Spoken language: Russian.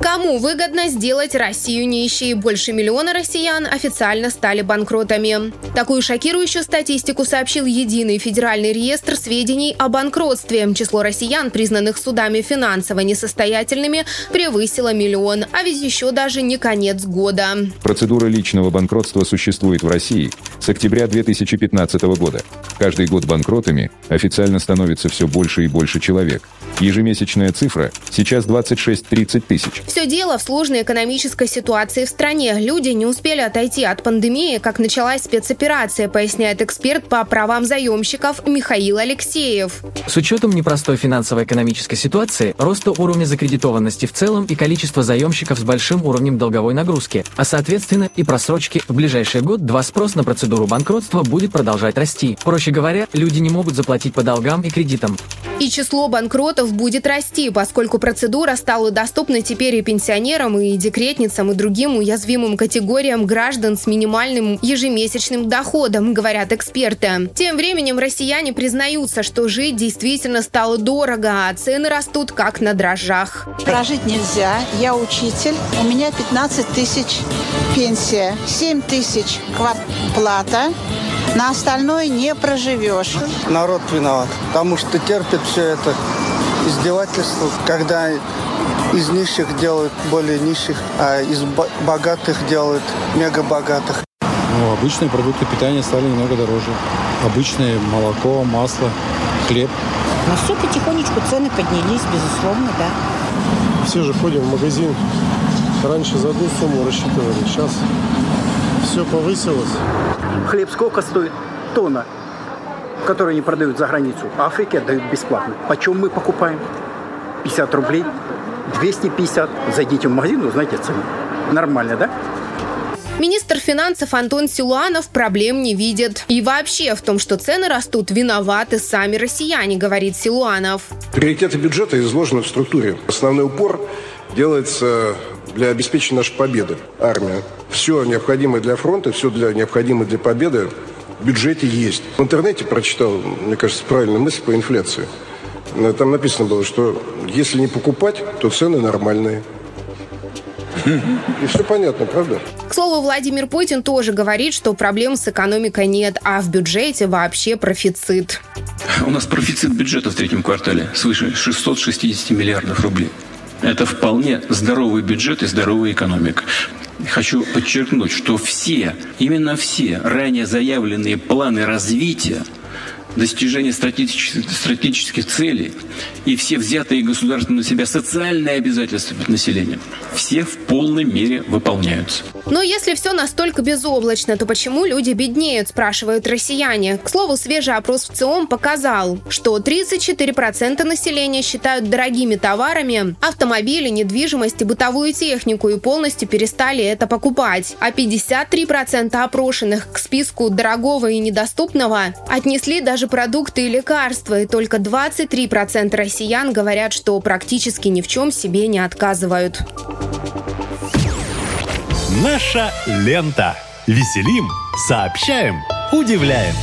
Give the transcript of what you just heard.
Кому выгодно сделать Россию нищей? Больше миллиона россиян официально стали банкротами. Такую шокирующую статистику сообщил Единый федеральный реестр сведений о банкротстве. Число россиян, признанных судами финансово несостоятельными, превысило миллион. А ведь еще даже не конец года. Процедура личного банкротства существует в России с октября 2015 года. Каждый год банкротами официально становится все больше и больше человек. Ежемесячная цифра сейчас 26-30 тысяч. Все дело в сложной экономической ситуации в стране. Люди не успели отойти от пандемии, как началась спецоперация, поясняет эксперт по правам заемщиков Михаил Алексеев. С учетом непростой финансово-экономической ситуации, роста уровня закредитованности в целом и количества заемщиков с большим уровнем долговой нагрузки, а соответственно и просрочки, в ближайший год два спрос на процедуру банкротства будет продолжать расти. Проще говоря, люди не могут заплатить по долгам и кредитам. И число банкротов будет расти, поскольку процедура стала доступна теперь и пенсионерам, и декретницам, и другим уязвимым категориям граждан с минимальным ежемесячным доходом, говорят эксперты. Тем временем россияне признаются, что жить действительно стало дорого, а цены растут как на дрожжах. Прожить нельзя. Я учитель. У меня 15 тысяч пенсия, 7 тысяч квартплата. На остальное не проживешь. Народ виноват, потому что терпит все это издевательство, когда из нищих делают более нищих, а из богатых делают мега богатых. Ну, обычные продукты питания стали немного дороже. Обычные молоко, масло, хлеб. На все потихонечку цены поднялись, безусловно, да. Все же ходим в магазин. Раньше за одну сумму рассчитывали, сейчас все повысилось. Хлеб сколько стоит? Тонна, который они продают за границу. А Африке отдают бесплатно. Почем мы покупаем? 50 рублей, 250. Зайдите в магазин, узнаете цену. Нормально, да? Министр финансов Антон Силуанов проблем не видит. И вообще в том, что цены растут, виноваты сами россияне, говорит Силуанов. Приоритеты бюджета изложены в структуре. Основной упор делается для обеспечения нашей победы. Армия. Все необходимое для фронта, все для, необходимое для победы в бюджете есть. В интернете прочитал, мне кажется, правильную мысль по инфляции. Там написано было, что если не покупать, то цены нормальные. И все понятно, правда? К слову, Владимир Путин тоже говорит, что проблем с экономикой нет, а в бюджете вообще профицит. У нас профицит бюджета в третьем квартале свыше 660 миллиардов рублей. Это вполне здоровый бюджет и здоровая экономика. Хочу подчеркнуть, что все, именно все ранее заявленные планы развития достижения стратегических, стратегических целей и все взятые государством на себя социальные обязательства перед населением, все в полной мере выполняются. Но если все настолько безоблачно, то почему люди беднеют, спрашивают россияне. К слову, свежий опрос в ЦИОМ показал, что 34% населения считают дорогими товарами автомобили, недвижимость и бытовую технику и полностью перестали это покупать. А 53% опрошенных к списку дорогого и недоступного отнесли даже продукты и лекарства, и только 23% россиян говорят, что практически ни в чем себе не отказывают. Наша лента. Веселим, сообщаем, удивляем.